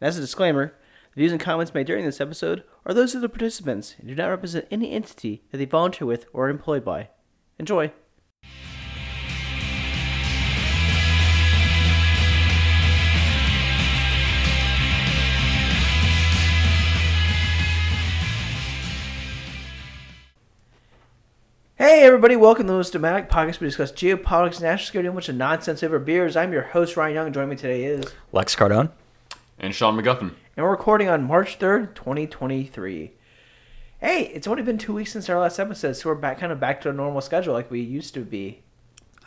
And as a disclaimer, the views and comments made during this episode are those of the participants and do not represent any entity that they volunteer with or are employed by. Enjoy. Hey everybody, welcome to the most dramatic podcast. We discuss geopolitics, national security, and a bunch of nonsense over beers. I'm your host Ryan Young. Joining me today is, Lex Cardone. And Sean McGuffin. and we're recording on March third, 2023. Hey, it's only been two weeks since our last episode, so we're back, kind of back to a normal schedule like we used to be,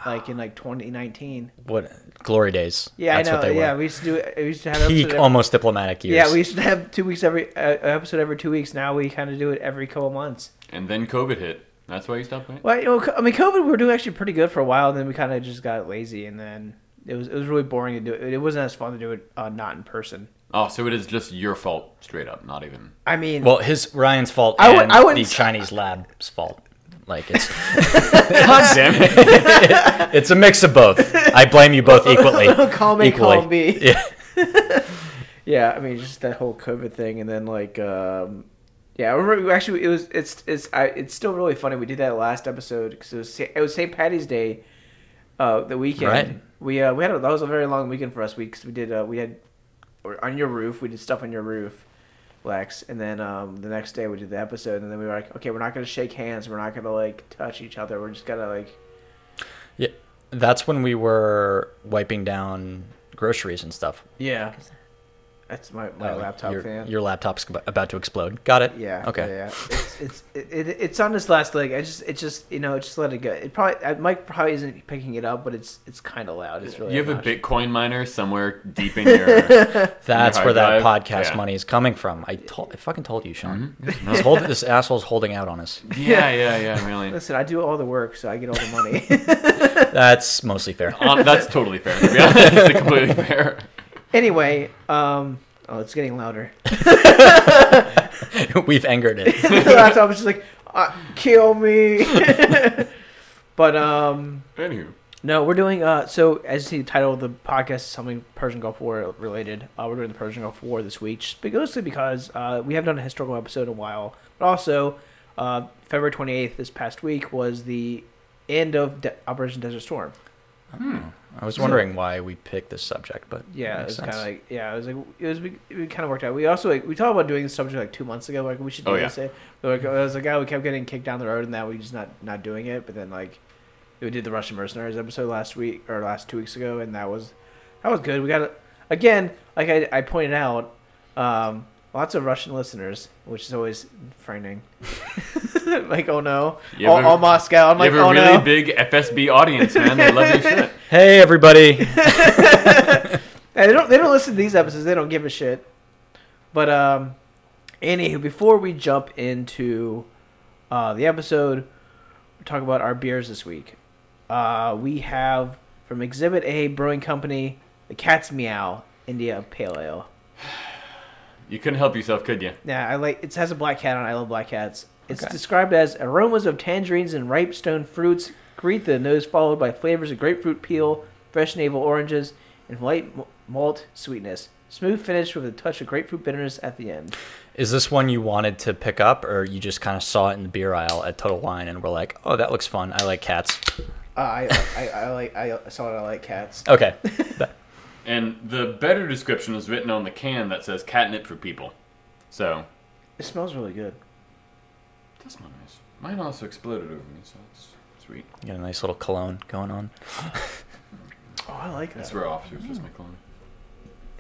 like in like 2019. What glory days? Yeah, That's I know. What they yeah, were. we used to do. We used to have Peak, every- almost diplomatic years. Yeah, we used to have two weeks every uh, episode every two weeks. Now we kind of do it every couple months. And then COVID hit. That's why you stopped playing? Well, you know, I mean, COVID we were doing actually pretty good for a while, and then we kind of just got lazy, and then it was it was really boring to do it. It wasn't as fun to do it uh, not in person. Oh, so it is just your fault, straight up, not even. I mean, Well, his Ryan's fault I would- and I wouldn't the s- Chinese lab's fault. Like it's God damn it. it's a mix of both. I blame you both equally. Column A, equally. column B. Yeah. yeah, I mean, just that whole COVID thing, and then like, um, yeah, I remember we actually it was it's it's I, it's still really funny. We did that last episode because it was it was St. Patty's Day, uh, the weekend. Right. We uh we had a, that was a very long weekend for us. We cause we did uh we had on your roof. We did stuff on your roof, Lex, and then um the next day we did the episode, and then we were like, okay, we're not gonna shake hands. We're not gonna like touch each other. We're just gonna like. yeah. That's when we were wiping down groceries and stuff. Yeah. That's my, my Oh, laptop your, fan. Your laptop's about to explode. Got it? Yeah. Okay. Yeah. yeah. It's it's it, it, it's on this last leg. I just it just you know just let it go. It probably I, Mike probably isn't picking it up, but it's it's kind of loud. It's really You have a. Bitcoin miner somewhere deep in your. That's Your where that drive? podcast Yeah. money is coming from. I told, I fucking told you, Sean. Mhm. This, hold, this asshole's holding out on us. yeah, yeah, yeah, really. Listen, I do all the work, so I get all the money. That's mostly fair. Um, that's totally fair. To be honest, It's completely fair. Anyway, um, oh, it's getting louder. We've angered it. the laptop is just like, uh, kill me. but um, Anywho. No, we're doing. Uh, so as you see, the title of the podcast is something Persian Gulf War related. Uh, we're doing the Persian Gulf War this week, just mostly because uh, we haven't done a historical episode in a while. But also, uh, February twenty eighth this past week was the end of De- Operation Desert Storm. I was wondering why we picked this subject, but Yeah, it was kind of like yeah, it was like it was we, we kind of worked out. We also like, we talked about doing this subject like two months ago. Like we should do Oh, yeah. this. But, like, I was like, oh, we kept getting kicked down the road, and that we just not not doing it. But then like we did the Russian mercenaries episode last week or last two weeks ago, and that was that was good. We got again, like I, I pointed out, um, lots of Russian listeners, which is always frightening. like oh no, You all, have a- all Moscow. I'm You like have a oh really no. big FSB audience, man. They love your shit. Hey, everybody! And they don't they don't listen to these episodes. They don't give a shit. But um, anywho, before we jump into uh, the episode, we'll talk about our beers this week. Uh, we have from Exhibit A Brewing Company the Cat's Meow India Pale Ale. You couldn't help yourself, could you? Yeah, I like it has a black cat on. it. I love black cats. It's Okay. described as aromas of tangerines and ripe stone fruits greet the nose, followed by flavors of grapefruit peel, fresh navel oranges, and light malt sweetness. Smooth finish with a touch of grapefruit bitterness at the end. Is this one you wanted to pick up, or you just kind of saw it in the beer aisle at Total Wine and were like, "Oh, that looks fun. I like cats." Uh, I, I I like I saw it. I like cats. Okay, And the better description is written on the can that says catnip for people. So, It smells really good. That's not nice. Mine also exploded over me, so it's sweet. You got a nice little cologne going on. Oh, I like that. That's where officers just my mm. clone.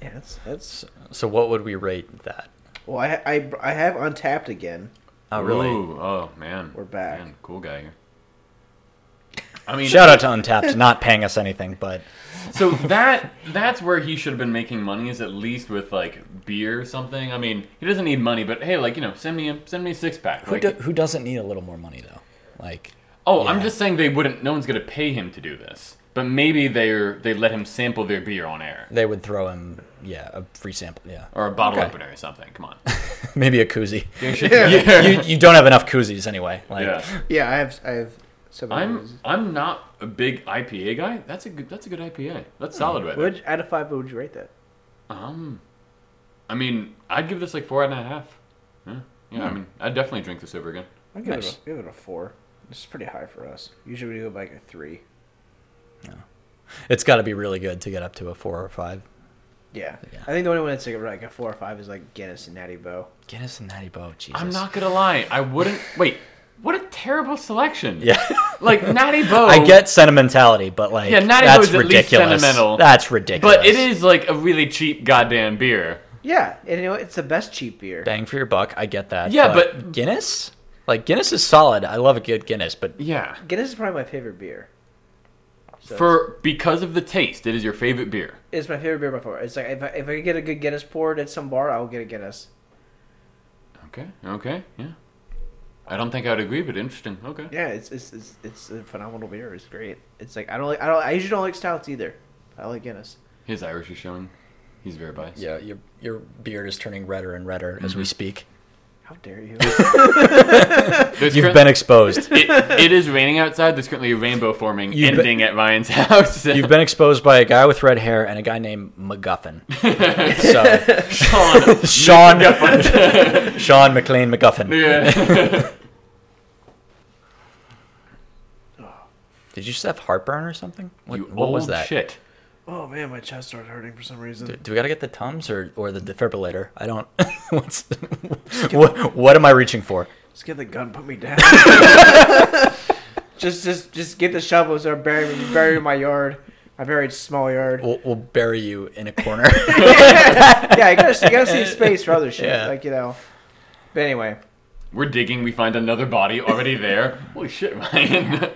Yeah, that's that's. So, so what would we rate that? Well, I I I have Untappd again. Oh, really? Ooh, oh man, We're back. Man, cool guy here. I mean, Shout out to Untappd, not paying us anything, but so that that's where he should have been making money is at least with like beer or something. I mean, he doesn't need money, but hey, like you know, send me a send me a six pack. who, Like, do, who doesn't need a little more money though? Like, oh, I'm just saying they wouldn't. No one's gonna pay him to do this. But maybe they're they let him sample their beer on air they would throw him, yeah, a free sample, yeah, or a bottle Okay. opener or something. Come on. maybe a koozie. You should- Yeah. yeah. you, you don't have enough koozies anyway. Like, Yeah. Yeah, I have I have. Seven I'm those. I'm not a big IPA guy. That's a good that's a good IPA. That's solid right there. Would out of five, what would you rate that? Um, I mean, I'd give this like four and a half. Yeah, yeah. I Hmm. mean, I'd definitely drink this over again. I'll give, Nice. it a, give it a four. This is pretty high for us. Usually we go like a three. It's got to be really good to get up to a four or five. Yeah. Yeah. I think the only one that's like, like a four or five is like Guinness and Natty Boh. Guinness and Natty Boh. Jesus. I'm not gonna lie. I wouldn't. Wait. What a terrible selection. Yeah. Like Natty Boh. I get sentimentality, but like Yeah, Natty that's Bow is at least ridiculous. sentimental. That's ridiculous. But it is like a really cheap goddamn beer. Yeah, and you know it's the best cheap beer. bang for your buck. I get that. Yeah, but- Guinness, like Guinness is solid. I love a good Guinness, but Yeah. Guinness is probably my favorite beer. So For because of the taste, it is your favorite beer. it's, it's my favorite beer by far. It's like if I, if I get a good Guinness poured at some bar, I will get a Guinness. Okay. Okay. Yeah. I don't think I'd agree, but interesting. Okay. Yeah, it's it's it's, it's a phenomenal beer. It's great. It's like I don't like I don't I usually don't like stouts either. I like Guinness. His Irish is showing. He's very biased. yeah, your your beard is turning redder and redder as Mm-hmm. we speak. How dare you? You've current- been exposed. it, it is raining outside. There's currently a rainbow forming, You've been- ending at Ryan's house. You've been exposed by a guy with red hair and a guy named MacGuffin. so Sean. Sean Sean McLean MacGuffin. Yeah. Did you just have heartburn or something? What, you what was that? Shit. Oh man, my chest started hurting for some reason. Do, do we gotta get the tums or, or the defibrillator? I don't. What's what? What am I reaching for? Just get the gun, put me down. just just just get the shovel, start burying me, bury me in my yard. I buried small yard. We'll, we'll bury you in a corner. yeah, you gotta you gotta see space for other shit. Yeah. Like you know. But anyway, We're digging. We find another body already there. Holy shit, Ryan.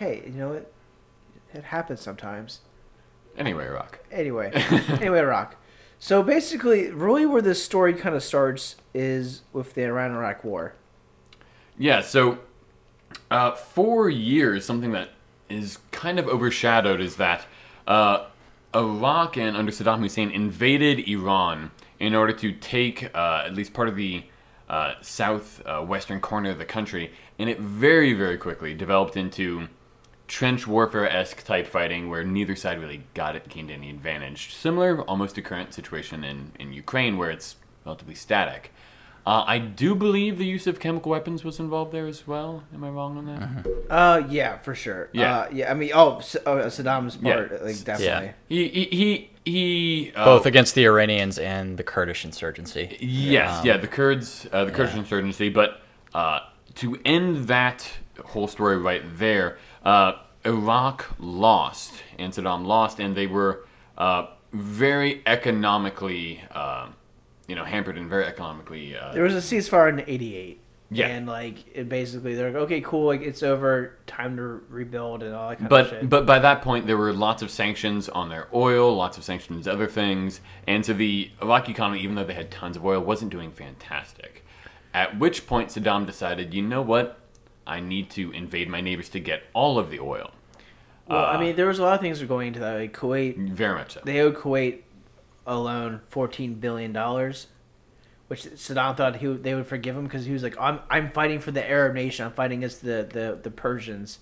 hey, you know what? It happens sometimes. Anyway, Rock. Anyway, anyway, Rock. So basically, really, where this story kind of starts is with the Iran-Iraq War. Yeah, so uh, for years, something that is kind of overshadowed is that uh, Iraq and under Saddam Hussein invaded Iran in order to take uh, at least part of the uh, south uh, corner of the country, and it very, very quickly developed into trench warfare esque type fighting where neither side really got it gained any advantage. Similar almost to current situation in, in Ukraine where it's relatively static. Uh, I do believe the use of chemical weapons was involved there as well. Am I wrong on that? Uh, yeah, for sure. Yeah. uh, yeah. I mean, oh, S- oh Saddam's Yeah. part, like definitely. He he he, he uh, Both against the Iranians and the Kurdish insurgency. Yes, Um, yeah, the Kurds, uh, the Kurdish yeah. insurgency. But uh, to end that whole story right there, uh, Iraq lost, and Saddam lost, and they were uh, very economically, uh, you know, hampered and very economically. Uh, There was a ceasefire in '88. Yeah. And like, it basically, they're like, okay, cool, like it's over, time to rebuild and all that kind of shit. but but by that point there were lots of sanctions on their oil, lots of sanctions on other things, and so the Iraqi economy, even though they had tons of oil, wasn't doing fantastic. At which point Saddam decided, you know what, I need to invade my neighbors to get all of the oil. well, I uh, mean, there was a lot of things that were going into that. Like Kuwait, Very much so. they owed Kuwait alone fourteen billion dollars, which Saddam thought he they would forgive him because he was like, I'm I'm fighting for the Arab nation. I'm fighting against the the, the Persians,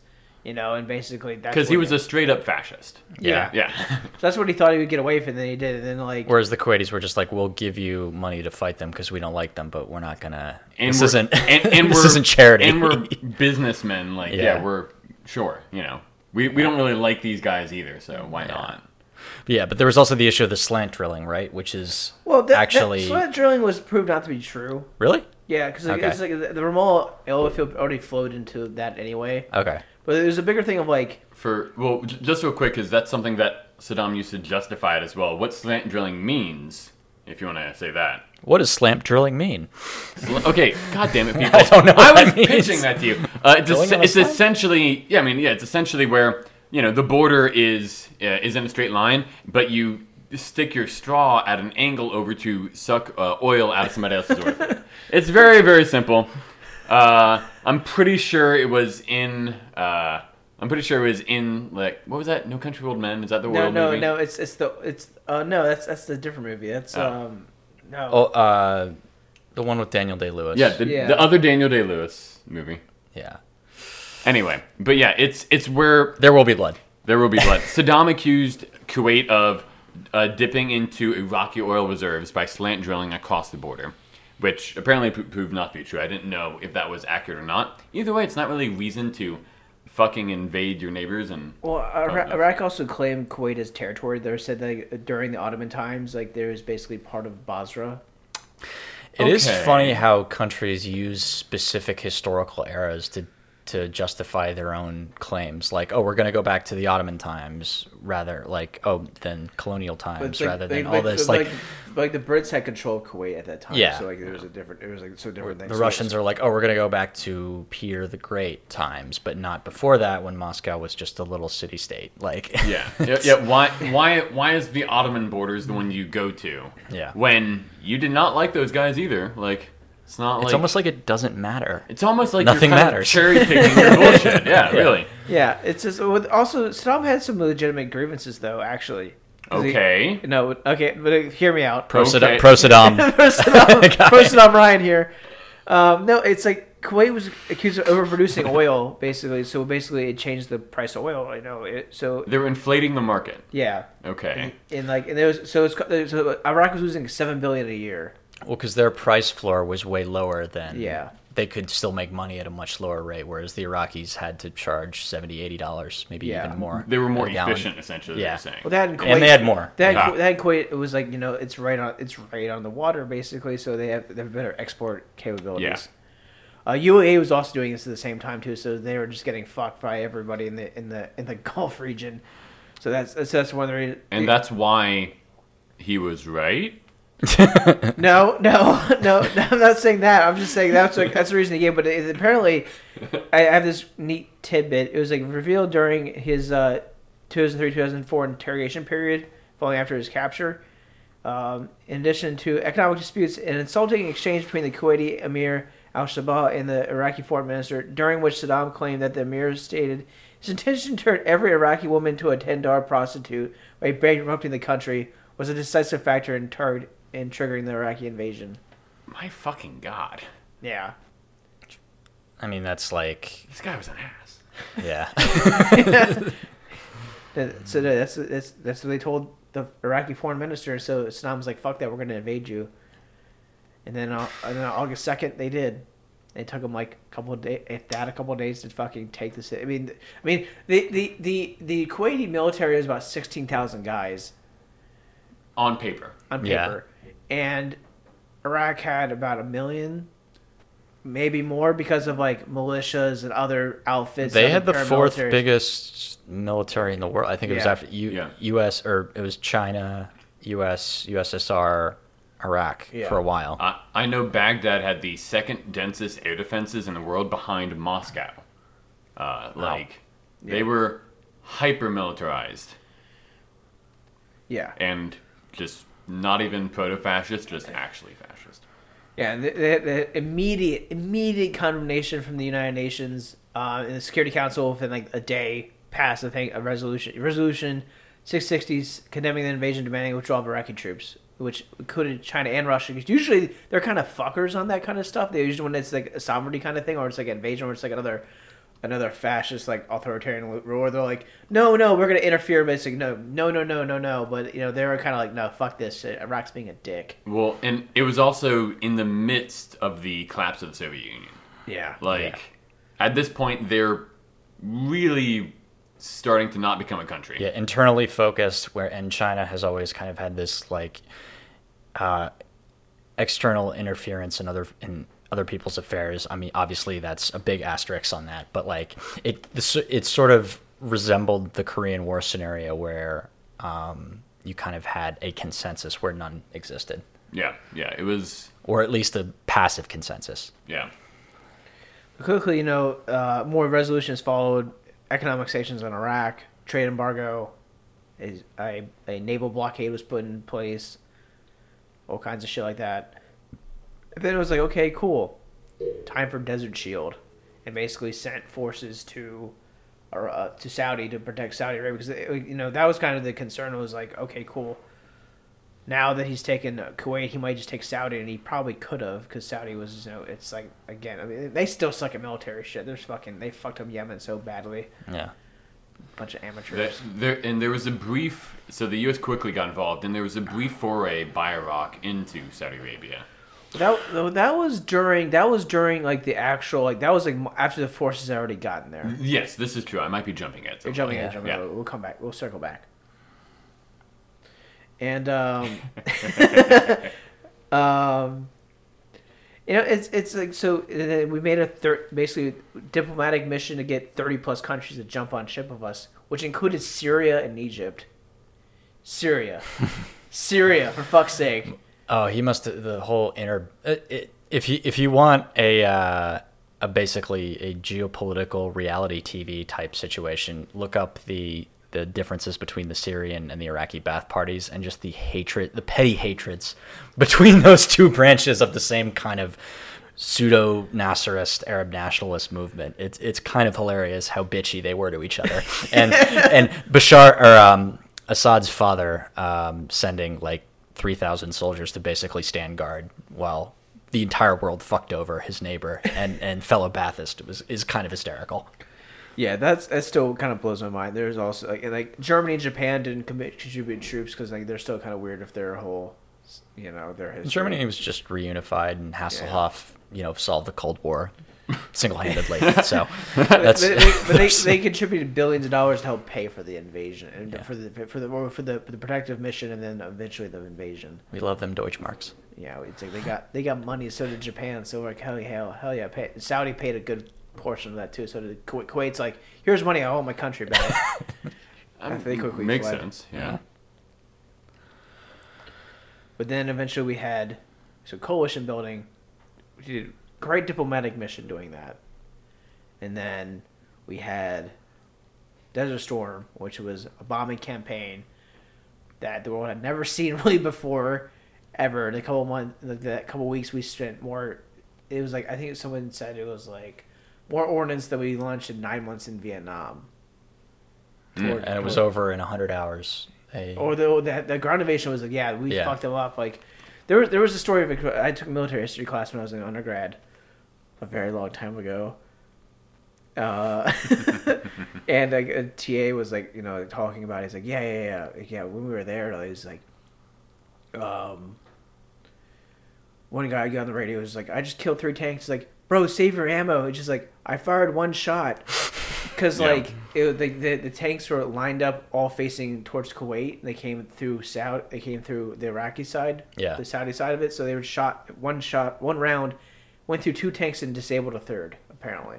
you know, and basically that's Because he what was a straight up fascist. yeah. Yeah. So That's what he thought he would get away with, and then he did. And then like, Whereas the Kuwaitis were just like, we'll give you money to fight them because we don't like them, but we're not gonna. And this isn't. and, and this isn't charity. And we're businessmen. Like, yeah, Yeah. we're sure. You know, we we don't really like these guys either. So why Yeah. not? yeah, but there was also the issue of the slant drilling, right? Which is well, that, actually that slant drilling was proved not to be true. really Yeah, because like, Okay. it's like the, the Rumaila oil field already flowed into that anyway. okay. But there's a bigger thing of like, For well, j- just real quick, because that's something that Saddam used to justify it as well. What slant drilling means, if you want to say that. What does slant drilling mean? Sl- Okay, god damn it, people! I don't know I was that means. pitching that to you. Uh, it's es- it's essentially, yeah, I mean, yeah, it's essentially where you know the border is uh, is in a straight line, but you stick your straw at an angle over to suck uh, oil out of somebody else's orifice. it's very very simple. Uh, I'm pretty sure it was in. Uh, I'm pretty sure it was in like what was that? No Country for Old Men. Is that the no, world no, movie? no, it's it's the it's uh no, that's that's the different movie. That's Oh. um no. Oh, uh, the one with Daniel Day Lewis. Yeah, the, Yeah. the other Daniel Day Lewis movie. yeah. Anyway, but yeah, it's it's where There will be blood. There will be blood. Saddam accused Kuwait of uh, dipping into Iraqi oil reserves by slant drilling across the border, which apparently proved not to be true. I didn't know if that was accurate or not. Either way, it's not really reason to fucking invade your neighbors and. Well, Iraq. Iraq also claimed Kuwait as territory. They said that uh, during the Ottoman times, like there was basically part of Basra. It is Okay. funny how countries use specific historical eras to to justify their own claims. Like, oh, we're going to go back to the Ottoman times rather like oh than colonial times like- rather than like- all this like, like. like the Brits had control of Kuwait at that time. Yeah. So like there was a different. It was like so different things. the So Russians are like, oh, we're going to go back to Peter the Great times, but not before that when Moscow was just a little city state. Like, Yeah, yeah, yeah. Why, why, why is the Ottoman borders the one you go to? Yeah. When you did not like those guys either. Like, it's not it's like almost like it doesn't matter. It's almost like Nothing you're kind matters. Cherry picking your bullshit. Yeah, really. Yeah, it's just with, also Saddam had some legitimate grievances though. Actually. 'Cause he- Okay. no, okay, but uh, hear me out. Pro, Okay. Saddam, pro Saddam. Pro Saddam, pro. Saddam Ryan here. Um, no, it's like Kuwait was accused of overproducing oil, basically. So basically, it changed the price of oil. I know it. So They were inflating the market. yeah, Okay. and like and there was so it's so Iraq was losing seven billion a year. Well, because their price floor was way lower than Yeah. they could still make money at a much lower rate, whereas the Iraqis had to charge 70 80 dollars, maybe Yeah. even more. They were more a gallon. efficient, essentially. Yeah. They're saying. Well, they had in Kuwait, And they had more. They had, Yeah. They had Kuwait. It was like you know, it's right on. It's right on the water, basically. So they have they have better export capabilities. Uh, UAE was also doing this at the same time too, so they were just getting fucked by everybody in the in the in the Gulf region. So that's that's, that's one of the reasons. and that's why he was right. no, no, no, no. I'm not saying that. I'm just saying that's like that's the reason he gave. But it, apparently, I have this neat tidbit. It was like revealed during his uh, 2003 2004 interrogation period, following after his capture. Um, in addition to economic disputes, an insulting exchange between the Kuwaiti emir al Sabah and the Iraqi foreign minister, during which Saddam claimed that the emir stated his intention to turn every Iraqi woman to a ten dollar prostitute by bankrupting the country, was a decisive factor in, tar- in triggering the Iraqi invasion. My fucking god. Yeah. I mean, that's like, This guy was an ass. yeah. That- So that's that's that's what they told the Iraqi foreign minister. So Saddam's like, "Fuck that, we're going to invade you." And then, uh, and then on August second, they did. It took them like a couple of days, if that, a couple of days to fucking take the city. I mean, I mean, the the the the Kuwaiti military is about sixteen thousand guys On paper. on Yeah. paper, and Iraq had about a million, maybe more, because of like militias and other outfits. they had the fourth biggest military in the world. I think it was Yeah. after U- Yeah. U.S. or it was China, U.S., USSR, Iraq Yeah. for a while. I, I know Baghdad had the second densest air defenses in the world behind Moscow. Uh, like, they Yeah. were hyper militarized Yeah. and just not even proto fascist, just actually fascist. Yeah, the, the, the immediate immediate condemnation from the United Nations uh, in the Security Council within like a day passed a thing a resolution resolution 660s condemning the invasion, demanding withdrawal of Iraqi troops, which included China and Russia. 'Cause usually they're kind of fuckers on that kind of stuff. They usually when it's like a sovereignty kind of thing, or it's like an invasion, or it's like another another fascist like authoritarian ruler. They're like, no, no, we're gonna interfere. But it's like, no, no, no, no, no, no. But you know they were kind of like, no, fuck this. shit. Iraq's being a dick. Well, and it was also in the midst of the collapse of the Soviet Union. Yeah, Like, at this point, they're really starting to not become a country. Yeah, internally focused. Where and China has always kind of had this like uh, external interference in other in other people's affairs. I mean, obviously that's a big asterisk on that, but like it this, it sort of resembled the Korean War scenario where um, you kind of had a consensus where none existed, Yeah, yeah, it was. or at least a passive consensus. Yeah, Quickly, you know, uh, more resolutions followed. Economic sanctions on Iraq, trade embargo, a, a, a naval blockade was put in place, all kinds of shit like that. And then it was like, okay, cool, time for Desert Shield, and basically sent forces to, or uh, to Saudi to protect Saudi Arabia because it- you know that was kind of the concern. It Was like, okay, cool. Now that he's taken uh, Kuwait, he might just take Saudi, and he probably could have because Saudi was, you know, it's like again, I mean, they still suck at military shit. They're fucking, they fucked up Yemen so badly. Yeah. bunch of That, amateurs. there, and there was a brief. So the U.S. quickly got involved, and there was a brief foray by Iraq into Saudi Arabia. That that was during that was during like the actual like that was like after the forces had already gotten there. Yes, this is true. I might be jumping at. You're jumping point. jumping Yeah. We'll come back. We'll circle back. And um, um, you know, it's it's like so. We made a thir- basically diplomatic mission to get thirty plus countries to jump on ship with us, which included Syria and Egypt. Syria, Syria, for fuck's sake. Oh, he must the whole inner. uh, it- If you if you want a uh, a basically a geopolitical reality TV type situation, look up the the differences between the Syrian and the Iraqi Ba'ath parties, and just the hatred, the petty hatreds between those two branches of the same kind of pseudo Nasserist Arab nationalist movement. It's it's kind of hilarious how bitchy they were to each other, and and Bashar or um, Assad's father um, sending like three thousand soldiers to basically stand guard while the entire world fucked over his neighbor and, and fellow Baathist was is kind of hysterical. Yeah, that's that still kind of blows my mind. There's also like, and, like Germany and Japan didn't commit contribute troops because like they're still kind of weird if their whole, you know, their history. Germany was just reunified, and Hasselhoff, you know, solved the Cold War single-handedly. so But that's they, they, but they, they contributed billions of dollars to help pay for the invasion and Yeah. for the for the for the for the protective mission and then eventually the invasion. we love them Deutschmarks. Yeah, it's like they got they got money. So did Japan. So we're like hell yeah, hell, hell yeah. Pay, Saudi paid a good portion of that too. So did Kuwait. Kuwait's like here's money. I owe my country back. After they quickly Makes fled. sense. Yeah. But then eventually we had so coalition building. We did a great diplomatic mission doing that, and then we had Desert Storm, which was a bombing campaign that the world had never seen really before, ever. In a couple months, like that couple weeks, we spent more. It was like I think someone said it was like more ordnance than we launched in nine months in Vietnam. Hmm. Toward- And it was toward- over in 100 hours. They, or the, the the ground invasion was like, yeah, we Yeah. fucked them up. Like there was there was a story of a, I took a military history class when I was in undergrad, a very long time ago. Uh, and like, a TA was like, you know, talking about. It. He's like, yeah, yeah, yeah, yeah. When we were there, like, he's like, um, one guy got on the radio was like, I just killed three tanks. He's like, bro, save your ammo. It's just like I fired one shot because Yeah. like it, the, the the tanks were lined up all facing towards Kuwait. They came through Saudi. They came through the Iraqi side, Yeah. the Saudi side of it. So they were shot one shot, one round, went through two tanks and disabled a third. Apparently,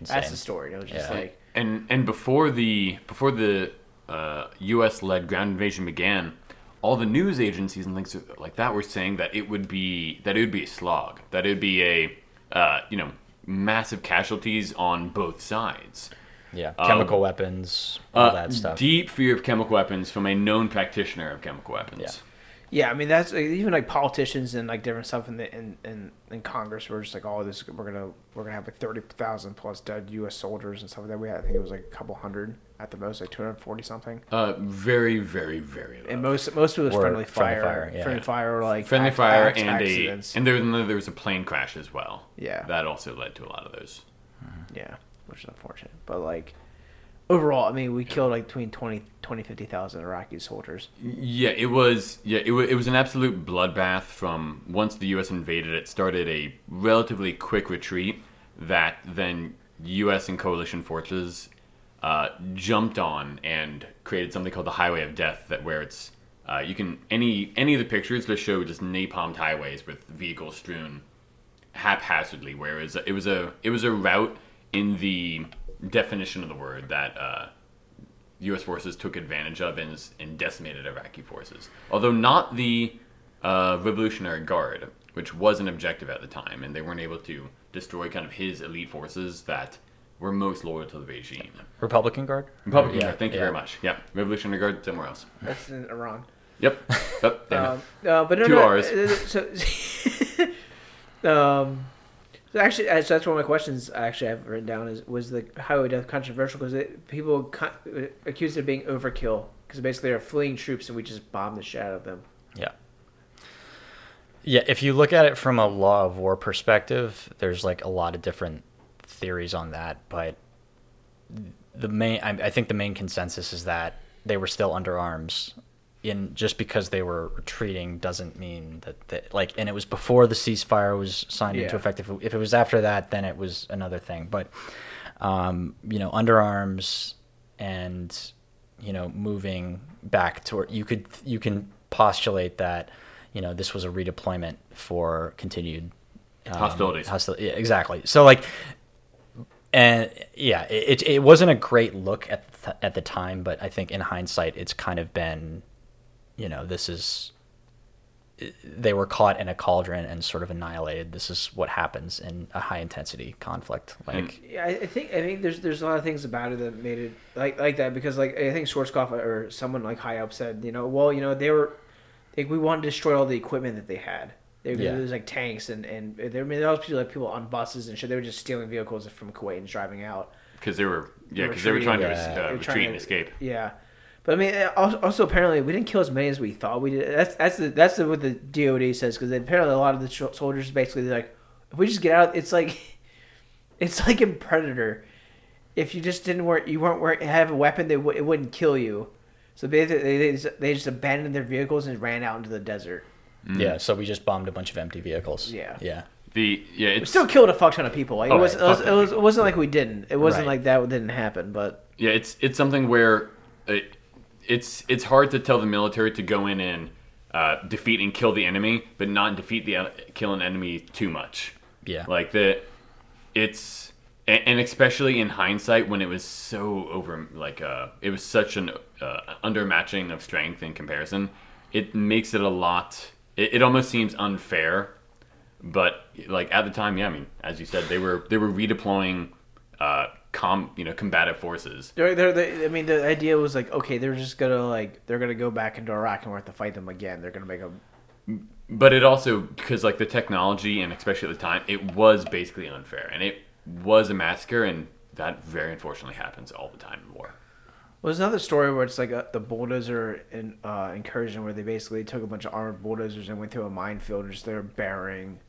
that's the story. It was just Yeah. like And and before the before the uh, U.S. led ground invasion began, all the news agencies and things like that were saying that it would be that it would be a slog, that it would be a uh, you know massive casualties on both sides. yeah, um, chemical weapons, all Uh, that stuff. Deep fear of chemical weapons from a known practitioner of chemical weapons. Yeah. Yeah, I mean that's like, even like politicians and like different stuff in the in, in, in Congress were just like, oh, this we're gonna we're gonna have like thirty thousand plus dead U.S. soldiers and stuff like that. We had I think it was like a couple hundred at the most, like two hundred forty something. Uh, very, very, very low. And most most of it was Or friendly friendly fire, fire, yeah. friendly fire, or like friendly ac- fire ac- and accidents. a and there, there was a plane crash as well. Yeah. that also led to a lot of those. yeah, which is unfortunate. But like overall, I mean, we killed like between 20, 20 50,000 Iraqi soldiers. Yeah, it was. Yeah, it, wa it was an absolute bloodbath. From once the U.S. invaded, it started a relatively quick retreat that then U.S. and coalition forces uh, jumped on and created something called the Highway of Death. That where it's uh, you can any any of the pictures just show just napalmed highways with vehicles strewn haphazardly. Where it was, it was a it was a route in the definition of the word that. Uh, U.S. forces took advantage of and, and decimated Iraqi forces. Although not the uh, Revolutionary Guard, which was an objective at the time, and they weren't able to destroy kind of his elite forces that were most loyal to the regime. Republican Guard. Republican Yeah, Guard, thank you very much. Yeah, Revolutionary Guard somewhere else. That's in Iran. Yep. Yep. damn it. Um, uh, but no, Two no, Rs. uh, So, um, so actually, uh, so that's one of my questions. Actually, I've written down is was the highway death controversial because people co- uh, accused it of being overkill because basically they're fleeing troops and we just bombed the shit out of them. Yeah. Yeah, if you look at it from a law of war perspective, there's like a lot of different theories on that, but the main I, I think the main consensus is that they were still under arms. In just because they were retreating doesn't mean that they, like and it was before the ceasefire was signed into effect. If it, if it was after that, then it was another thing. But um, you know, under arms and you know moving back toward you could you can postulate that you know this was a redeployment for continued um, Hostilities. hostil- yeah, exactly. So like, and yeah, it, it it wasn't a great look at the, at the time, but I think in hindsight, it's kind of been, you know, this is they were caught in a cauldron and sort of annihilated. This is what happens in a high intensity conflict. Like, Yeah, I I think I think there's there's a lot of things about it that made it like like that because like I think Schwarzkopf or someone like high up said you know well you know they were like we wanted to destroy all the equipment that they had. They, Yeah. There was like tanks and and there, I mean, there was people like people on buses and shit. They were just stealing vehicles from Kuwait and driving out. because they were yeah because they were trying to retreating. res- Yeah. uh, retreat trying and escape. Yeah, but I mean, uh, also, also apparently we didn't kill as many as we thought we did. That's that's the, that's the, what the DoD says because apparently a lot of the sh- soldiers basically they're like, if we just get out, it's like, it's like in Predator. If you just didn't work, you weren't wear, have a weapon, they w- it wouldn't kill you. So basically, they, they, just, they just abandoned their vehicles and ran out into the desert. yeah, so we just bombed a bunch of empty vehicles. Yeah. yeah, The yeah We still killed a fuck ton of people. Like, it, Oh, was, right, it, was, fuck it, ton of was, it wasn't like we didn't. It wasn't Right. like that didn't happen. But Yeah, it's it's something where it, it's it's hard to tell the military to go in and uh, defeat and kill the enemy, but not defeat the kill an enemy too much. yeah. Like that. it's and, and especially in hindsight when it was so over like uh it was such an uh, undermatching of strength in comparison. It makes it a lot. It, it almost seems unfair, but like at the time, yeah. I mean, as you said, they were they were redeploying. Uh, com you know combative forces They're, they're, they I mean, the idea was like, okay, they're just gonna like, they're gonna go back into Iraq and we have to fight them again. They're gonna make a But it also because like the technology and especially at the time, it was basically unfair, and it was a massacre, and that very unfortunately happens all the time in war. Well, there's another story where it's like a, the bulldozer in, uh, incursion where they basically took a bunch of armored bulldozers and went through a minefield and just they're burying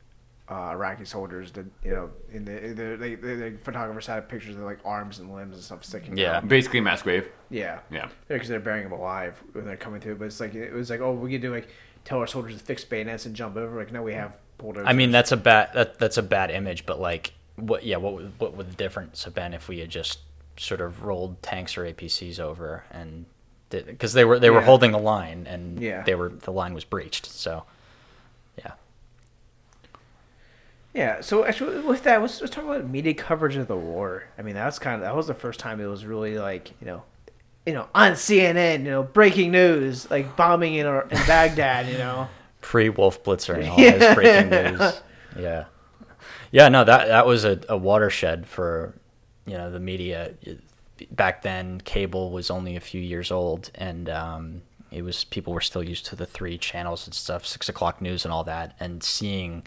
uh, Iraqi soldiers. That you know, in the, in the they, they, the photographers had pictures of like arms and limbs and stuff sticking. Yeah. out. Basically, mass grave. yeah, Yeah, because they're burying them alive when they're coming through. But it's like it was like, oh, we could do like tell our soldiers to fix bayonets and jump over. Like, no, we have bulldozers. I mean, that's a bad that, that's a bad image, but like, what? Yeah, what would- what would the difference have been if we had just sort of rolled tanks or APCs over and because they were they were Yeah. holding the line and Yeah. they were the line was breached. So, yeah, Yeah, so actually, with that, let's, let's talk about media coverage of the war. I mean, that's kind of that was the first time it was really like you know, you know, on CNN, you know, breaking news, like bombing in, in Baghdad, you know. pre Wolf Blitzer and all his breaking news. Yeah, yeah, no that that was a, a watershed for you know the media. Back then, cable was only a few years old, and um, it was people were still used to the three channels and stuff, six o'clock news and all that, and seeing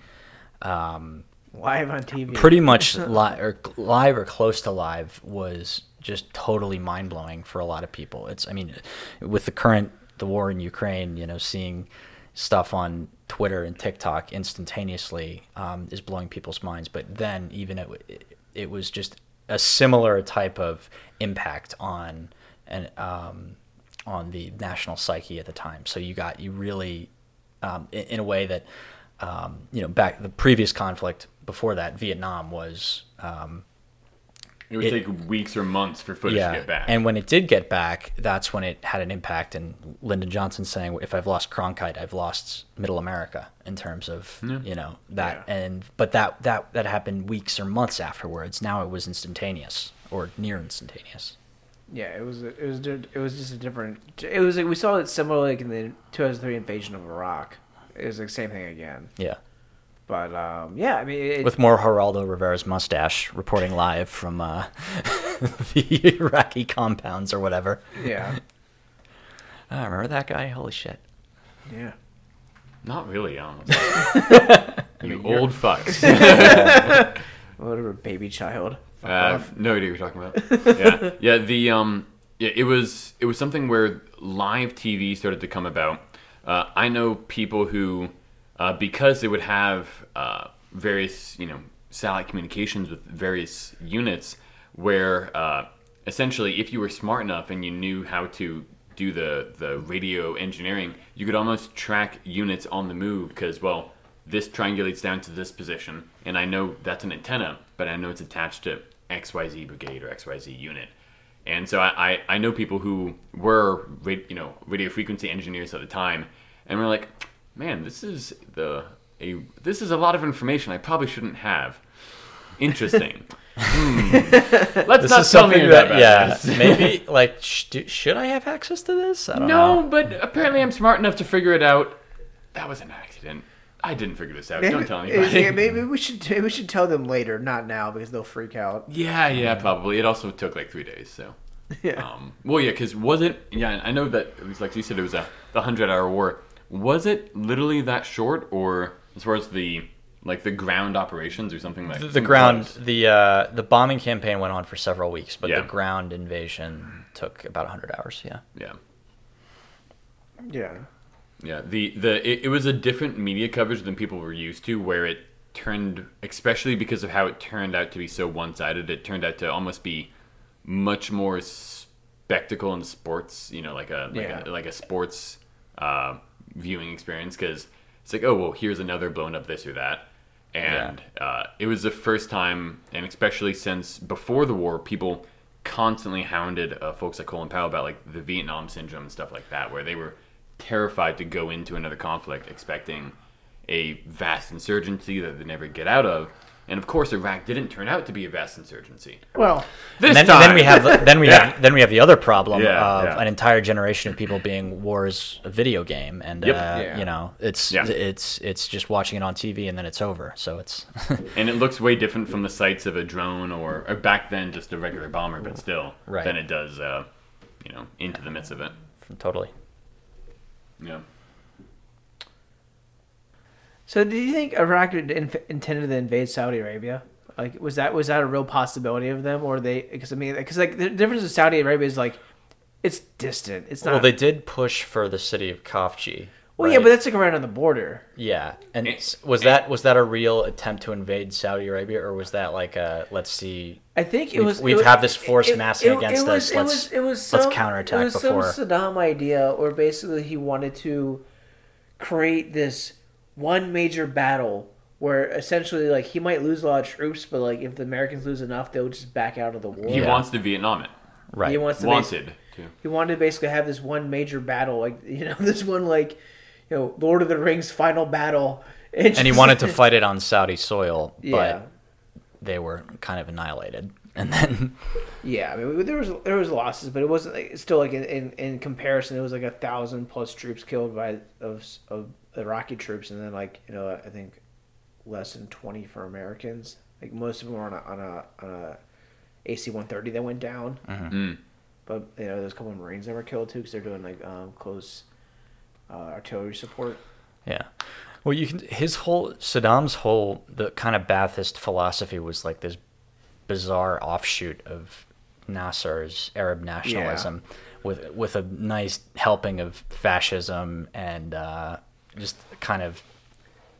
um, Live on TV. pretty much li- or live or close to live was just totally mind blowing for a lot of people. It's I mean, with the current the war in Ukraine, you know, seeing stuff on Twitter and TikTok instantaneously um, is blowing people's minds. But then even it it was just a similar type of impact on and um, on the national psyche at the time. So you got you really um, in, in a way that um, you know back the previous conflict before that Vietnam was um, it would It- take weeks or months for footage yeah to get back. and when it did get back that's when it had an impact and Lyndon Johnson saying if I've lost Cronkite I've lost Middle America in terms of you know that Yeah. and but that that that happened weeks or months afterwards now it was instantaneous or near instantaneous Yeah, it was it was it was just a different. It was like we saw it similar like in the 2003 invasion of Iraq. It was like same thing again. yeah But um, yeah, I mean, it, with more Geraldo Rivera's mustache reporting live from uh, the Iraqi compounds or whatever. yeah, I remember that guy. Holy shit! yeah. Not really, honestly. you mean, old fucks. Whatever, baby child. Fuck Uh, no idea what you're talking about. yeah, yeah. The um, yeah, it was it was something where live TV started to come about. Uh, I know people who, uh, because they would have uh, various you know satellite communications with various units, where uh, essentially, if you were smart enough and you knew how to do the the radio engineering, you could almost track units on the move because well, this triangulates down to this position, and I know that's an antenna, but I know it's attached to XYZ brigade or XYZ unit. And so I, I, I know people who were you know radio frequency engineers at the time, and we're like, man, this is the a this is a lot of information I probably shouldn't have. Interesting. Hmm. Let's This not tell me that. that, yeah, maybe like sh- do, should I have access to this? I don't No, know. but apparently I'm smart enough to figure it out. That was an accident. I didn't figure this out. Don't tell anybody. Yeah, maybe we should maybe we should tell them later, not now, because they'll freak out. Yeah, yeah, probably. It also took like three days. So, Yeah. um, well, yeah, because was it? Yeah, I know that it was like you said, it was a the hundred hour war. Was it literally that short, or as far as the like the ground operations or something like The, the ground, close? the uh, the bombing campaign went on for several weeks, but Yeah. the ground invasion took about 100 hours. Yeah. Yeah, Yeah. Yeah. The the it, it was a different media coverage than people were used to, where it turned, especially because of how it turned out to be so one sided. It turned out to almost be much more spectacle and sports. You know, like a like, Yeah. a, like a sports uh, viewing experience because it's like, oh well, here's another blown up this or that. And uh, it was the first time, and especially since before the war, people constantly hounded uh, folks like Colin Powell about like the Vietnam syndrome and stuff like that, where they were terrified to go into another conflict expecting a vast insurgency that they never get out of. And of course, Iraq didn't turn out to be a vast insurgency. Well, This then, time, then we have then we Yeah. have then we have the other problem Yeah, of yeah. an entire generation of people being war's a video game, and Yep. uh, Yeah. you know it's Yeah. it's it's just watching it on TV and then it's over. So it's and it looks way different from the sights of a drone or, or back then just a regular bomber, but still, Right. than it does, uh, you know, into the midst of it. totally. Yeah. so do you think Iraq had in- intended to invade Saudi Arabia? Like, was that was that a real possibility of them, or they? Because I mean, because like the difference with Saudi Arabia is like, it's distant. It's not. Well, they did push for the city of Khafji. Well, yeah, but that's like right on the border. yeah, and It- s- was that was that a real attempt to invade Saudi Arabia, or was that like a let's see? I think it We've- was. we've it was- had this force massing against was, us. It Let's- was. It was. let's counterattack It was before- some Saddam idea, or basically he wanted to create this one major battle where essentially like he might lose a lot of troops, but like if the Americans lose enough, they'll just back out of the war. He Yeah. wants to Vietnam it. Right. He wants to. basi- Wanted to. he wanted to basically have this one major battle, like you know, this one like, you know, Lord of the Rings final battle, and he just- wanted to fight it on Saudi soil, Yeah. but they were kind of annihilated. And then Yeah, I mean there was there was losses, but it wasn't like, still like in, in, in comparison, it was like a thousand plus troops killed by of of Iraqi troops, and then like you know I think less than twenty for Americans. Like most of them were on a on a on a AC one thirty that went down, Mm. but you know there's a couple of Marines that were killed too because they're doing like um, close uh, artillery support. Yeah. Well, you can. His whole Saddam's whole the kind of Ba'athist philosophy was like this bizarre offshoot of Nasser's Arab nationalism, with with a nice helping of fascism and uh, just kind of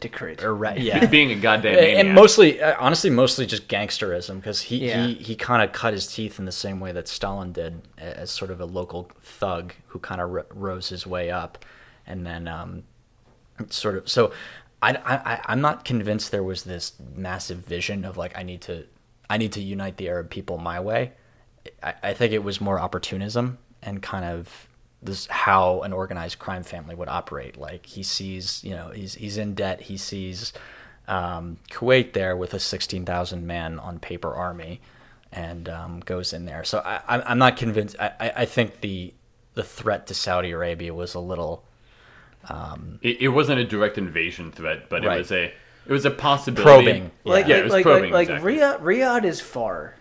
Decree. erra- yeah. Being a goddamn maniac. and mostly, uh, honestly, mostly just gangsterism because he, Yeah. he, he kind of cut his teeth in the same way that Stalin did as sort of a local thug who kind of r- rose his way up, and then um, sort of so. I, I I'm not convinced there was this massive vision of like I need to I need to unite the Arab people my way. I, I think it was more opportunism and kind of this how an organized crime family would operate. Like he sees, you know, he's he's in debt. He sees um, Kuwait there with a sixteen thousand man on paper army, and um, goes in there. So I, I'm not convinced. I I think the the threat to Saudi Arabia was a little it, it wasn't a direct invasion threat, but Right. it was a it was a possibility. Probing. Like Yeah, it like was like, probing, like, exactly. Riyadh, Riyadh is far.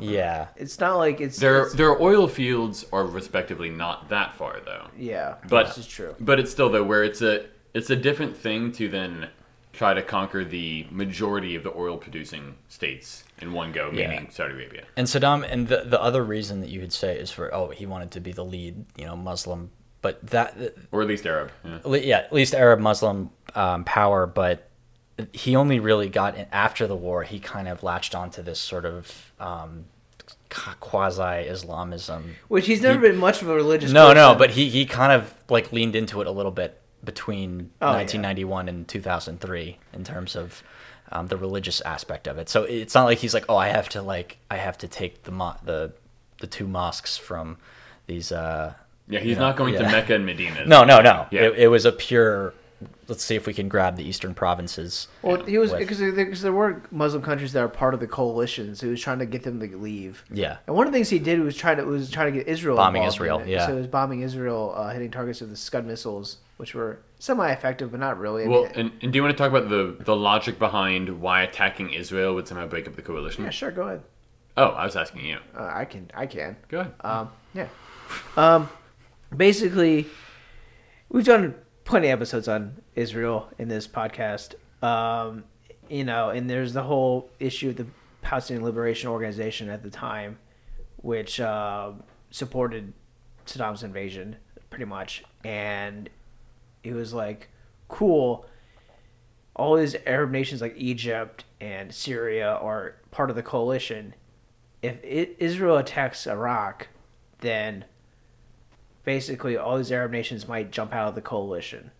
yeah. It's not like it's Their it's- their oil fields are respectively not that far though. yeah, But this is true. But it's still though where it's a it's a different thing to then try to conquer the majority of the oil producing states in one go, Yeah. meaning Saudi Arabia. And Saddam, and the the other reason that you could say is for oh he wanted to be the lead, you know, Muslim, but that Or at least Arab. Yeah. yeah, at least Arab Muslim um, power, but he only really got in, after the war. He kind of latched onto this sort of um, quasi Islamism. Which he's never been much of a religious. No, no, but he he kind of like leaned into it a little bit between Oh, yeah. 1991 and 2003 in terms of um, the religious aspect of it. So it's not like he's like, oh, I have to like I have to take the mo- the the two mosques from these. uh Yeah, he's you know, not going to. Mecca and Medina. No, no, no. Yeah. It, it was a pure. Let's see if we can grab the eastern provinces. Well, he was with- because there, there were Muslim countries that are part of the coalition, so he was trying to get them to leave. Yeah. And one of the things he did was try to was try to get Israel Bombing involved in Israel, it. yeah. So it was bombing Israel, uh, hitting targets with the Scud missiles, which were semi-effective, but not really. I Well, mean, and, and do you want to talk about the, the logic behind why attacking Israel would somehow break up the coalition? yeah, sure, go ahead. Oh, I was asking you. Uh, I can, I can. Go ahead. Um, yeah. Um, basically, we've done plenty of episodes on Israel in this podcast. Um, you know, and there's the whole issue of the Palestinian Liberation Organization at the time, which uh, supported Saddam's invasion pretty much, and it was like cool. All these Arab nations like Egypt and Syria are part of the coalition. If Israel attacks Iraq, then basically all these Arab nations might jump out of the coalition,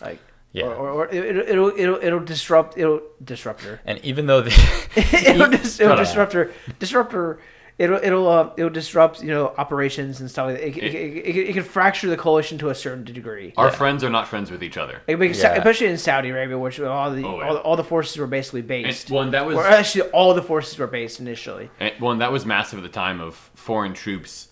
like Yeah. or, or, or it, it'll it'll it'll disrupt it'll disrupt her. And even though the it'll, dis- it'll Hold on. disrupt her. Disrupt her. It'll it'll uh, it'll disrupt you know operations and stuff like that. It, it, it, it, it can fracture the coalition to a certain degree. Our yeah. friends are not friends with each other. Like, Yeah. especially in Saudi Arabia, which all the, Oh, yeah. all, the all the forces were basically And, based. well, and that was or actually, all the forces were based initially. and, well, and that was massive at the time of foreign troops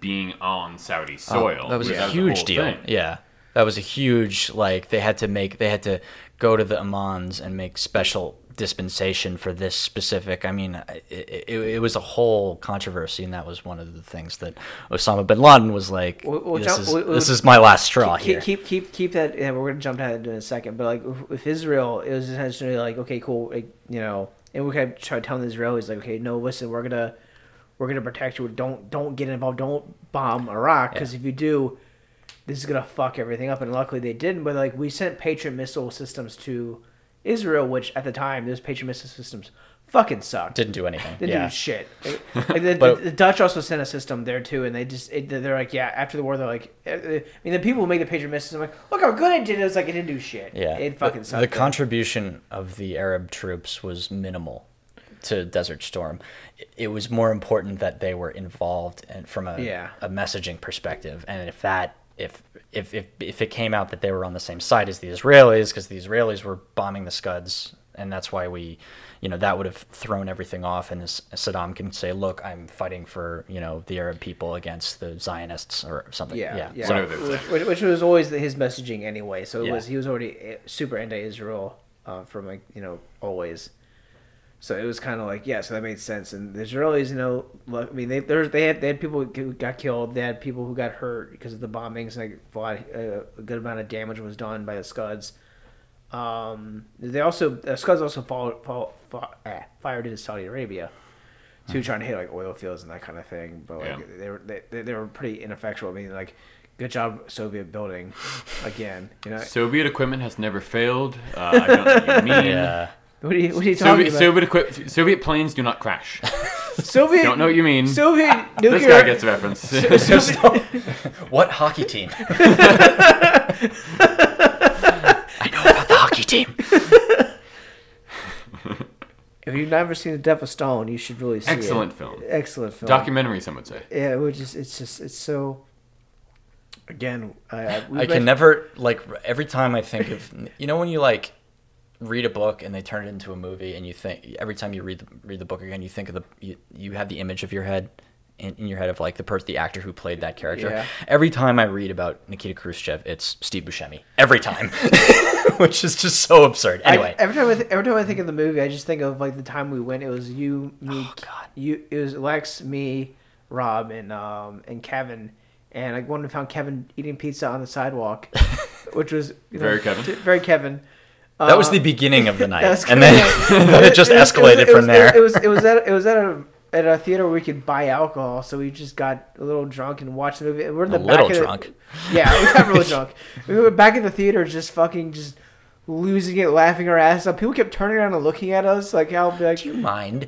being on Saudi oh, soil. Oh, that was a the huge whole deal. thing. Yeah, that was a huge like they had to make they had to go to the imams and make special dispensation for this specific. I mean, it, it, it was a whole controversy, and that was one of the things that Osama bin Laden was like, Well, well, "This jump- is well, well, this is my last straw keep, here." keep keep keep that. Yeah, we're gonna jump to that in a second. But like with, with Israel, it was essentially like, okay, cool, like, you know, and we kept trying telling the Israelis like, okay, no, listen, we're gonna we're gonna protect you. Don't don't get involved. Don't bomb Iraq because if you do, this is gonna fuck everything up. And luckily they didn't. But like we sent Patriot missile systems to Israel, which at the time those Patriot missile systems fucking sucked. Didn't do anything. Didn't yeah. do shit. Like, the, But- the Dutch also sent a system there too, and they just it, they're like, yeah. After the war, they're like, uh, I mean, the people who made the Patriot missiles, I'm like, look how good it did. It was like it didn't do shit. Yeah, it fucking the, sucked. The contribution of the Arab troops was minimal to Desert Storm. It- It was more important that they were involved and from a Yeah. a messaging perspective. And if that if if if if it came out that they were on the same side as the Israelis because the Israelis were bombing the Scuds and that's why we you know that would have thrown everything off and as Saddam can say look I'm fighting for you know the Arab people against the Zionists or something yeah, yeah, yeah. So- which, which, which was always the, his messaging anyway. So it Yeah. was he was already uh, super anti-Israel uh, from like you know always. So it was kind of like yeah, so that made sense. And the Israelis, you know, look, I mean they there's they had they had people who got killed, they had people who got hurt because of the bombings. and Like a, lot, uh, a good amount of damage was done by the Scuds. Um, they also the Scuds also followed, followed, eh, fired into Saudi Arabia, too, trying to hit like oil fields and that kind of thing. But like Yeah. they were they, they, they were pretty ineffectual. I mean, like good job Soviet building again. You know, Soviet equipment has never failed. Uh, I don't know what you mean. yeah. What are you what are you talking Soviet, about? Soviet, equi- Soviet planes do not crash. Soviet don't know what you mean. Soviet this guy gets a reference. Soviet, What hockey team? I know about the hockey team. if you've never seen The Death of Stalin, you should really see it. Excellent it. film. Excellent film. Documentary, some would say. Yeah, which is it's just it's so. Again, I, I, I can never like every time I think of you know when you like read a book and they turn it into a movie and you think every time you read the read the book again you think of the you, you have the image of your head in, in your head of like the person the actor who played that character. Yeah. Every time I read about Nikita Khrushchev, it's Steve Buscemi. Every time, which is just so absurd. Anyway, I, every time I th- every time I think of the movie, I just think of like the time we went. It was you, me, Oh, God. you. It was Lex, me, Rob, and um and Kevin. And I went and found Kevin eating pizza on the sidewalk, which was you know, Very Kevin. very Kevin. That was Uh, the beginning of the night, and then, it just escalated from there. It was it was at it was at a at a theater where we could buy alcohol, so we just got a little drunk and watched the movie. We're in A the little back of the- drunk. yeah, we got really drunk. We were back in the theater, just fucking just losing it, laughing our ass off. People kept turning around and looking at us, like how like Do you mind?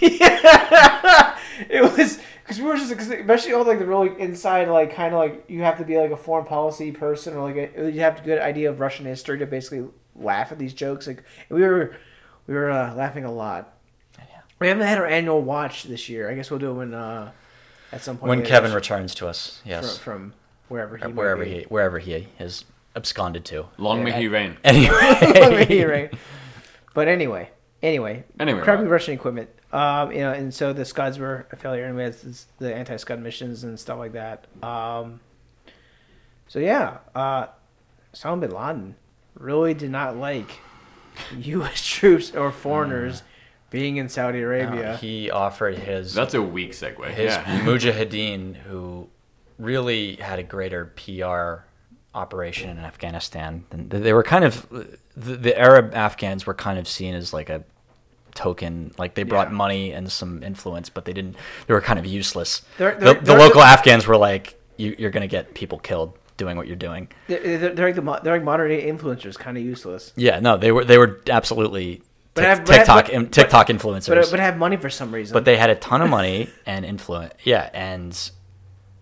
yeah. it was because we were just cause especially all like the really inside like kind of like you have to be like a foreign policy person or like a, you have a good idea of Russian history to basically laugh at these jokes. Like we were we were uh, laughing a lot. We haven't had our annual watch this year. I guess we'll do it when uh, at some point when later Kevin returns to us, yes, from, wherever he Or might wherever be. he wherever he has absconded to. Long may he reign. Anyway, right. But anyway, anyway, Anyway, crappy Rob. Russian equipment. Um, you know, and so the Scuds were a failure, and we had the anti-Scud missions and stuff like that. Um, so yeah, uh, Osama bin Laden really did not like U.S. troops or foreigners being in Saudi Arabia. Uh, he offered his That's a weak segue. his yeah. mujahideen who really had a greater PR operation in Afghanistan. And they were kind of the, the Arab Afghans were kind of seen as like a token, like they brought Yeah. money and some influence, but they didn't. They were kind of useless. They're- the, they're- the they're- local Afghans were like, you, "You're going to get people killed doing what you're doing." They're, like the they're like modern day influencers, kind of useless. Yeah, no, they were they were absolutely But have- TikTok but- TikTok influencers. But but have money for some reason. But they had a ton of money and influence. Yeah, and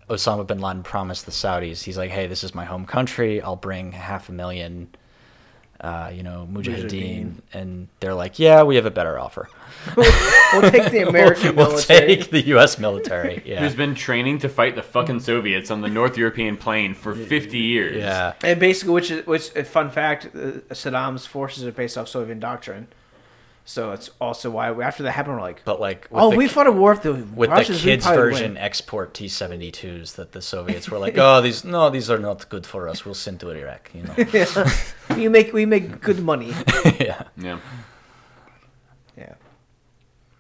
Osama bin Laden promised the Saudis, he's like, "Hey, this is my home country. I'll bring half a million, uh, you know, mujahideen." Mujahideen. And they're like, "Yeah, we have a better offer. we'll take the American we'll military. take the U.S. military." Yeah, Who's been training to fight the fucking Soviets on the North European plain for 50 years. yeah. And basically, which is which fun fact, uh, Saddam's forces are based off Soviet doctrine. So it's also why we, after that happened, we're like, But like, oh, the, we fought a war with the with Russians. the kids version win. export T-72s that the Soviets were like, "Oh, these no, these are not good for us. We'll send to Iraq." You know. Yeah. you make we make good money. yeah. Yeah. Yeah.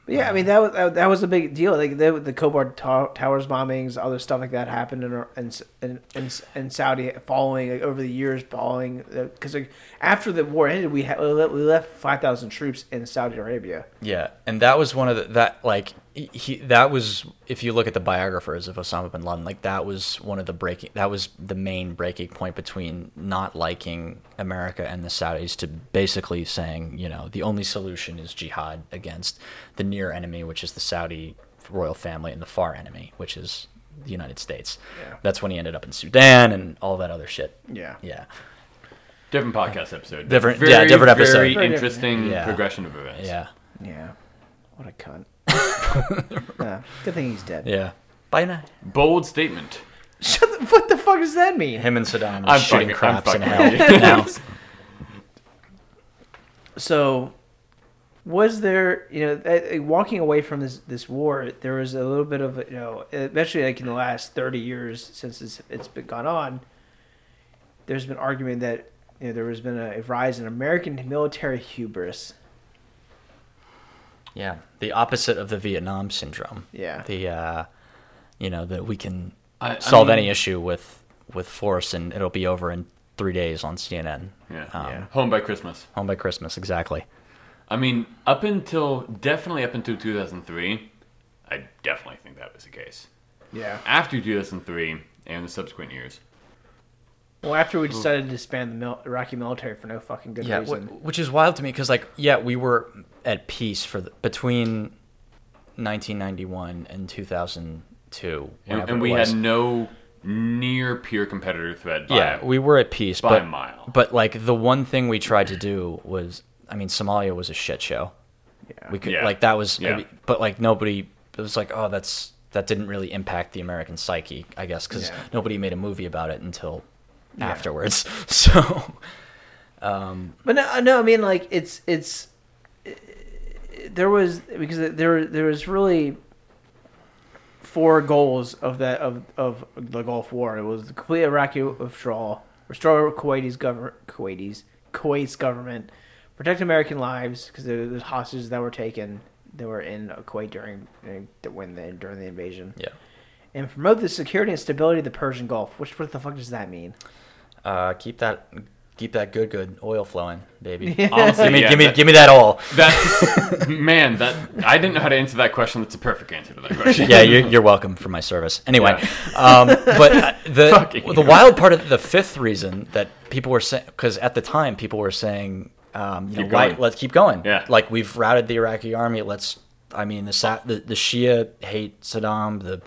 Yeah, I um, mean that was that, that was a big deal. Like the the Khobar to- Towers bombings, other stuff like that happened in in in, in, Saudi following like, over the years following because like, after the war ended, we left, we left five thousand troops in Saudi Arabia. Yeah, and that was one of the that like he, he that was if you look at the biographers of Osama bin Laden, like that was one of the breaking that was the main breaking point between not liking America and the Saudis to basically saying you know the only solution is jihad against the near enemy, which is the Saudi royal family, and the far enemy, which is the United States. Yeah. That's when he ended up in Sudan and all that other shit. Yeah. Yeah. Different podcast episode. Different- very, yeah, different episode. Very Very interesting yeah. progression of events. Yeah. Yeah. What a cunt. yeah. Good thing he's dead. Yeah. Bye now. Bold statement. Shut the, what the fuck does that mean? Him and Saddam are I'm shooting fucking- I'm craps in fucking hell now. So, was there, you know, uh, uh, walking away from this this war, there was a little bit of, you know, especially like in the last thirty years since it's it's been gone on. There's been argument that you know there has been a rise in American military hubris. Yeah, the opposite of the Vietnam syndrome. Yeah. The uh, you know that we can I- I solve mean- any issue with with force and it'll be over in three days on CNN. Yeah. Um, Yeah. Home by Christmas. Home by Christmas, exactly. I mean, up until definitely up until 2003, I definitely think that was the case. Yeah. After 2003 and the subsequent years, Well, after we decided to disband the mil- Iraqi military for no fucking good Yeah, reason. wh- which is wild to me because like yeah, we were at peace for the, between 1991 and 2002. and, whenever and it we was. had no near peer competitor threat. By yeah, we were at peace, by but a mile. but like the one thing we tried to do was, I mean, Somalia was a shit show. yeah. We could Yeah. like that was, Yeah. but like nobody. It was like, oh, that's that didn't really impact the American psyche, I guess, because Yeah. nobody made a movie about it until Yeah. afterwards. So, um, But no, no, I mean like it's it's there was because there there was really four goals of that of of the Gulf War. It was the complete Iraqi withdrawal, restore Kuwaiti's government, Kuwaiti's Kuwait's government, protect American lives because there was hostages that were taken that were in Kuwait during when the, during the invasion, yeah. and promote the security and stability of the Persian Gulf. Which what the fuck does that mean? Uh, keep that keep that good good oil flowing, baby. Honestly, give me yeah, give me that- give me that oil. That man, that I didn't know how to answer that question. That's a perfect answer to that question. yeah, you're, you're welcome for my service. Anyway, um, but uh, the Fucking the wild part of the fifth reason that people were saying because at the time people were saying, um, you Keep know, why, let's keep going. Yeah. like we've routed the Iraqi army. Let's I mean, the Sa- the, the Shia hate Saddam. The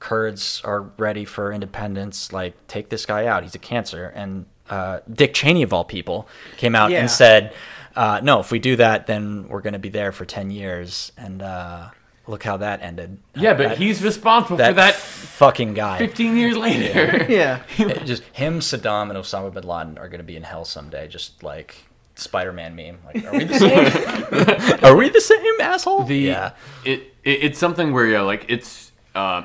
Kurds are ready for independence. Like, take this guy out. He's a cancer. And uh, Dick Cheney, of all people, came out Yeah. and said, uh, "No, if we do that, then we're going to be there for ten years." And uh, look how that ended. Yeah, but That- he's responsible that for that fucking guy. 15 years later. Yeah. It just him, Saddam, and Osama bin Laden are going to be in hell someday. Just like Spider-Man meme. Like, are we the same? are we the same asshole? The yeah. it, it it's something where yeah, like it's uh,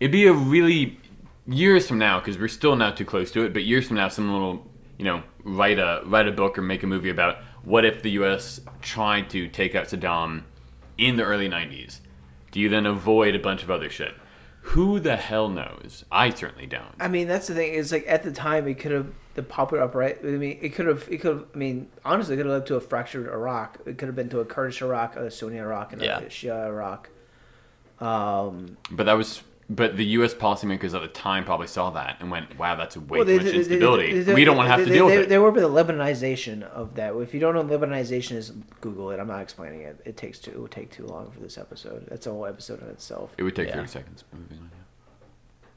it'd be a really years from now because we're still not too close to it, but years from now, someone will you know write a write a book or make a movie about what if the U.S. tried to take out Saddam in the early '90s. Do you then avoid a bunch of other shit? Who the hell knows? I certainly don't. I mean, that's the thing. Is like at the time, it could have the popular upright. I mean, it could have. It could have. I mean, honestly, it could have led to a fractured Iraq. It could have been to a Kurdish Iraq, a Sunni Iraq, and Yeah. a Shia Iraq. Um, But that was. But the U.S. policymakers at the time probably saw that and went, "Wow, that's a way well, too much instability. we don't want to have to deal they, with it." There were the Lebanization of that. If you don't know what Lebanization is, Google it. I'm not explaining it. It takes too. It would take too long for this episode. That's a whole episode in itself. It would take Yeah. 30 seconds. Moving on, yeah.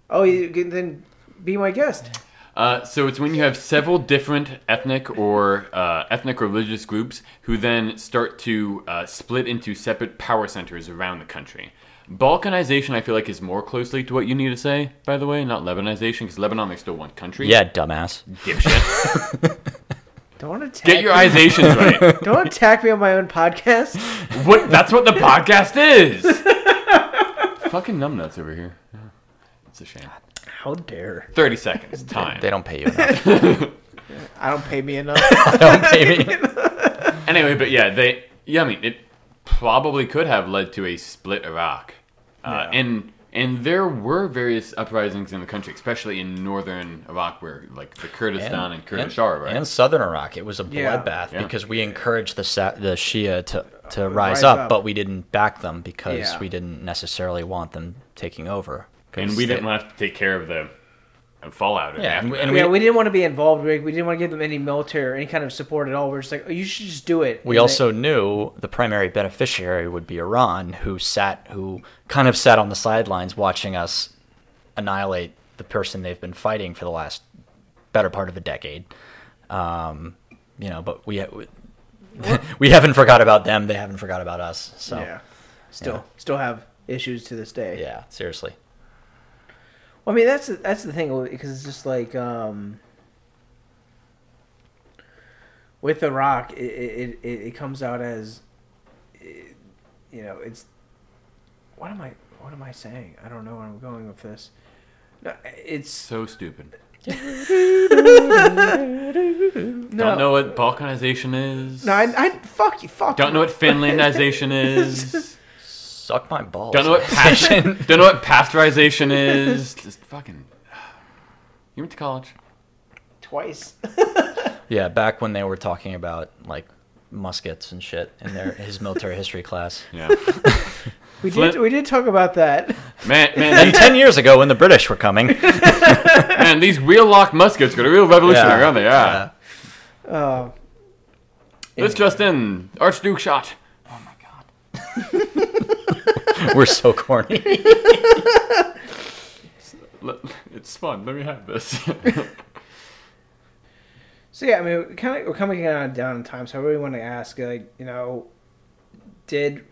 Oh, you can then be my guest. Uh, so it's when you have several different ethnic or uh, ethnic or religious groups who then start to uh, split into separate power centers around the country. Balkanization, I feel like, is more closely to what you need to say. By the way, not Lebanization, because Lebanon there's still one country. Yeah, dumbass. dipshit. Don't attack. Get your me. izations right. Don't attack me on my own podcast. What? That's what the podcast is. Fucking numbnuts over here. Yeah. It's a shame. How dare! Thirty seconds time. They don't pay you enough. I don't pay me enough. don't pay me. Anyway, but yeah, they. Yeah, I mean, it probably could have led to a split Iraq, uh, Yeah. and and there were various uprisings in the country, especially in northern Iraq, where like the Kurdistan and, Kurdish are, right? and southern Iraq. It was a bloodbath Yeah. because we encouraged the Sa- the Shia to to rise, rise up, up. but we didn't back them because Yeah. we didn't necessarily want them taking over. And we didn't they- have to take care of the uh, fallout. Yeah, and after we- and yeah, we didn't want to be involved. We, we didn't want to give them any military or any kind of support at all. We're just like, oh, you should just do it. We And also knew the primary beneficiary would be Iran, who sat, who kind of sat on the sidelines watching us annihilate the person they've been fighting for the last better part of a decade. Um, you know, but we we haven't forgot about them. They haven't forgot about us. So yeah, yeah, still Yeah. still have issues to this day. Yeah, seriously. Well, I mean, that's that's the thing because it's just like um, with Iraq, it it, it it comes out as it, you know, it's what am I what am I saying? I don't know where I'm going with this. No, it's so stupid. no, Don't know what balkanization is. No, I, I fuck you, fuck. don't you. know what Finlandization is. Suck my balls. don't know what pas- don't know what pasteurization is. Just fucking. You went to college. twice. Yeah, back when they were talking about like muskets and shit in their his military history class. Yeah. We Flint- did we did talk about that. Man, man, And ten years ago, when the British were coming, man, these wheel lock muskets got a real revolutionary, Yeah. aren't they? Yeah. Uh, This just in, Archduke shot. Oh my god. we're so corny. It's fun. Let me have this. So yeah, I mean, we're kind of we're coming down down in time, so I really want to ask, like, you know, did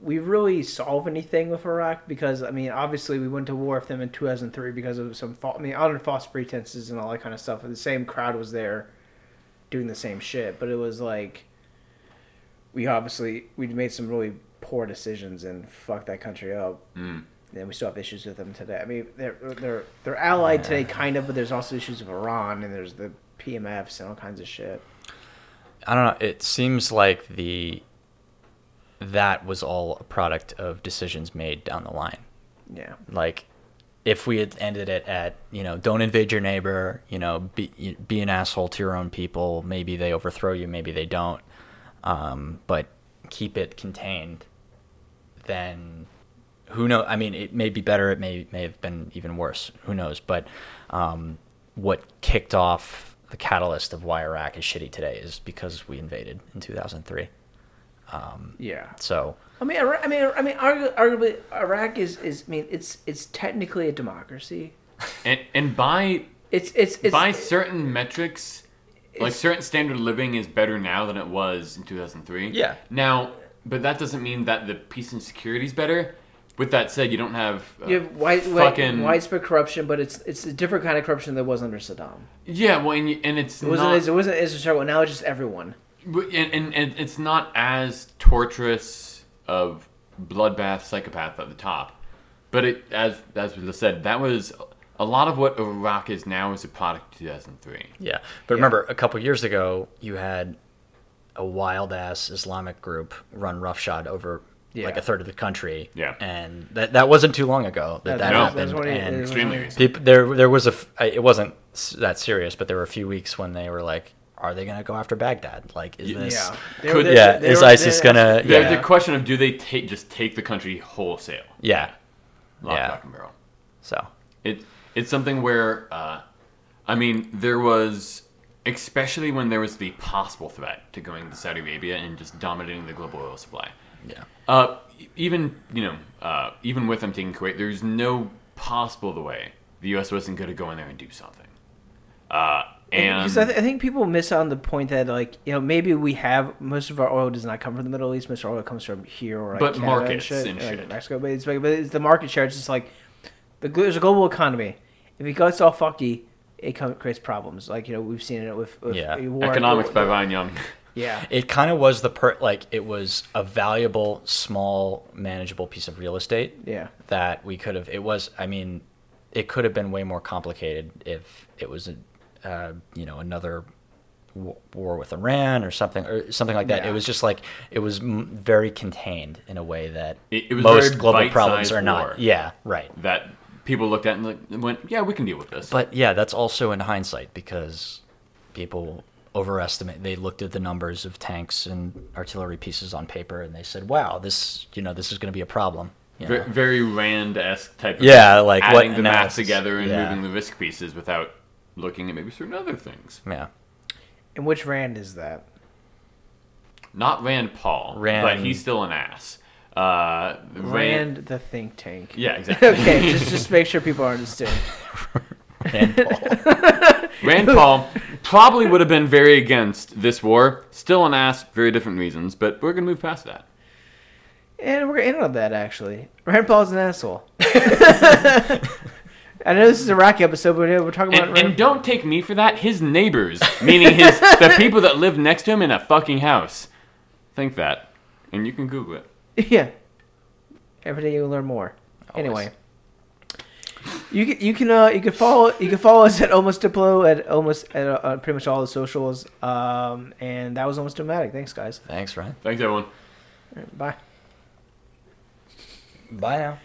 we really solve anything with Iraq? Because I mean, obviously, we went to war with them in 2003 because of some, fa- I mean, under false pretenses and all that kind of stuff. And the same crowd was there, doing the same shit, but it was like, we obviously we made some really poor decisions and fucked that country up. Mm. And we still have issues with them today. I mean, they're they're they're allied today, kind of, but there's also issues with Iran and there's the PMFs and all kinds of shit. I don't know. It seems like the that was all a product of decisions made down the line. Yeah. Like if we had ended it at you know don't invade your neighbor, you know be be an asshole to your own people. Maybe they overthrow you, maybe they don't. Um, but keep it contained. Then who knows? I mean, it may be better. It may may have been even worse. Who knows? But um, what kicked off the catalyst of why Iraq is shitty today is because we invaded in 2003. Um, Yeah. so I mean, I mean, I mean, argu- arguably, Iraq is is. I mean, it's it's technically a democracy. And and by It's it's it's by certain metrics, like certain standard of living is better now than it was in 2003. Yeah. Now, but that doesn't mean that the peace and security is better. With that said, you don't have. Uh, you have white, white, fucking- widespread corruption, but it's it's a different kind of corruption that was under Saddam. yeah, well, and, and it's It wasn't not. it wasn't as terrible. Now it's just everyone. And, and, and it's not as torturous of bloodbath psychopath at the top, but it as as we said, that was a lot of what Iraq is now is a product of 2003. Yeah, but remember, a couple years ago, you had a wild ass Islamic group run roughshod over like a third of the country. Yeah. and that that wasn't too long ago that that No. happened. That's what he- and it Extremely recent. people, there there was a it wasn't that serious, but there were a few weeks when they were like, "Are they going to go after Baghdad? Like, is Yeah. this?" Yeah. They were- Yeah, is ISIS gonna- Yeah. the question of do they take just take the country wholesale, Yeah, lock, Yeah. stock, and barrel. so It it's something where uh, I mean there was especially when there was the possible threat to going to Saudi Arabia and just dominating the global oil supply. yeah, Uh, even you know, uh, even with them taking Kuwait, there's no possible the way the U.S. wasn't going to go in there and do something. Uh, and Because I, th- I think people miss on the point that like you know maybe we have most of our oil does not come from the Middle East. Most of our oil comes from here or like, But Canada markets and shit, and like shit. Mexico. But it's like, but it's the market share. It's just like the there's a global economy. If it gets all fucky, it come, creates problems. Like you know we've seen it with, with Yeah. war- economics by Ryan Young. Yeah, it kind of was the per like it was a valuable, small, manageable piece of real estate. yeah. that we could have. It was. I mean, it could have been way more complicated if it was a, uh, you know, another war with Iran or something or something like that. Yeah. It was just like it was m- very contained in a way that It- it was most global problems bite-sized are not. Yeah, right. That people looked at and like, went, yeah, we can deal with this. But yeah, that's also in hindsight because people overestimate. They looked at the numbers of tanks and artillery pieces on paper and they said, "Wow, this you know this is going to be a problem." You know? Very Rand-esque type. Of Yeah, like what adding the math together and yeah. moving the risk pieces without looking at maybe certain other things. yeah. And which Rand is that? Not Rand Paul, Rand- but he's still an ass. Uh, Rand, Rand the think tank. yeah, exactly. okay, just just make sure people understand. Rand Paul. Rand Paul probably would have been very against this war. Still an ass, very different reasons, but we're gonna move past that. And we're gonna end on that actually. Rand Paul's an asshole. I know this is a Rocky episode, but we're talking about And, and don't take me for that. His neighbors, meaning his the people that live next to him in a fucking house, think that, and you can Google it. yeah. Every day you learn more. Anyway, you can you can uh you can follow you can follow us at almost diplo at almost at uh, pretty much all the socials. Um, and that was almost dramatic. Thanks, guys. Thanks, Ryan. Thanks, everyone. All right, bye. Bye now.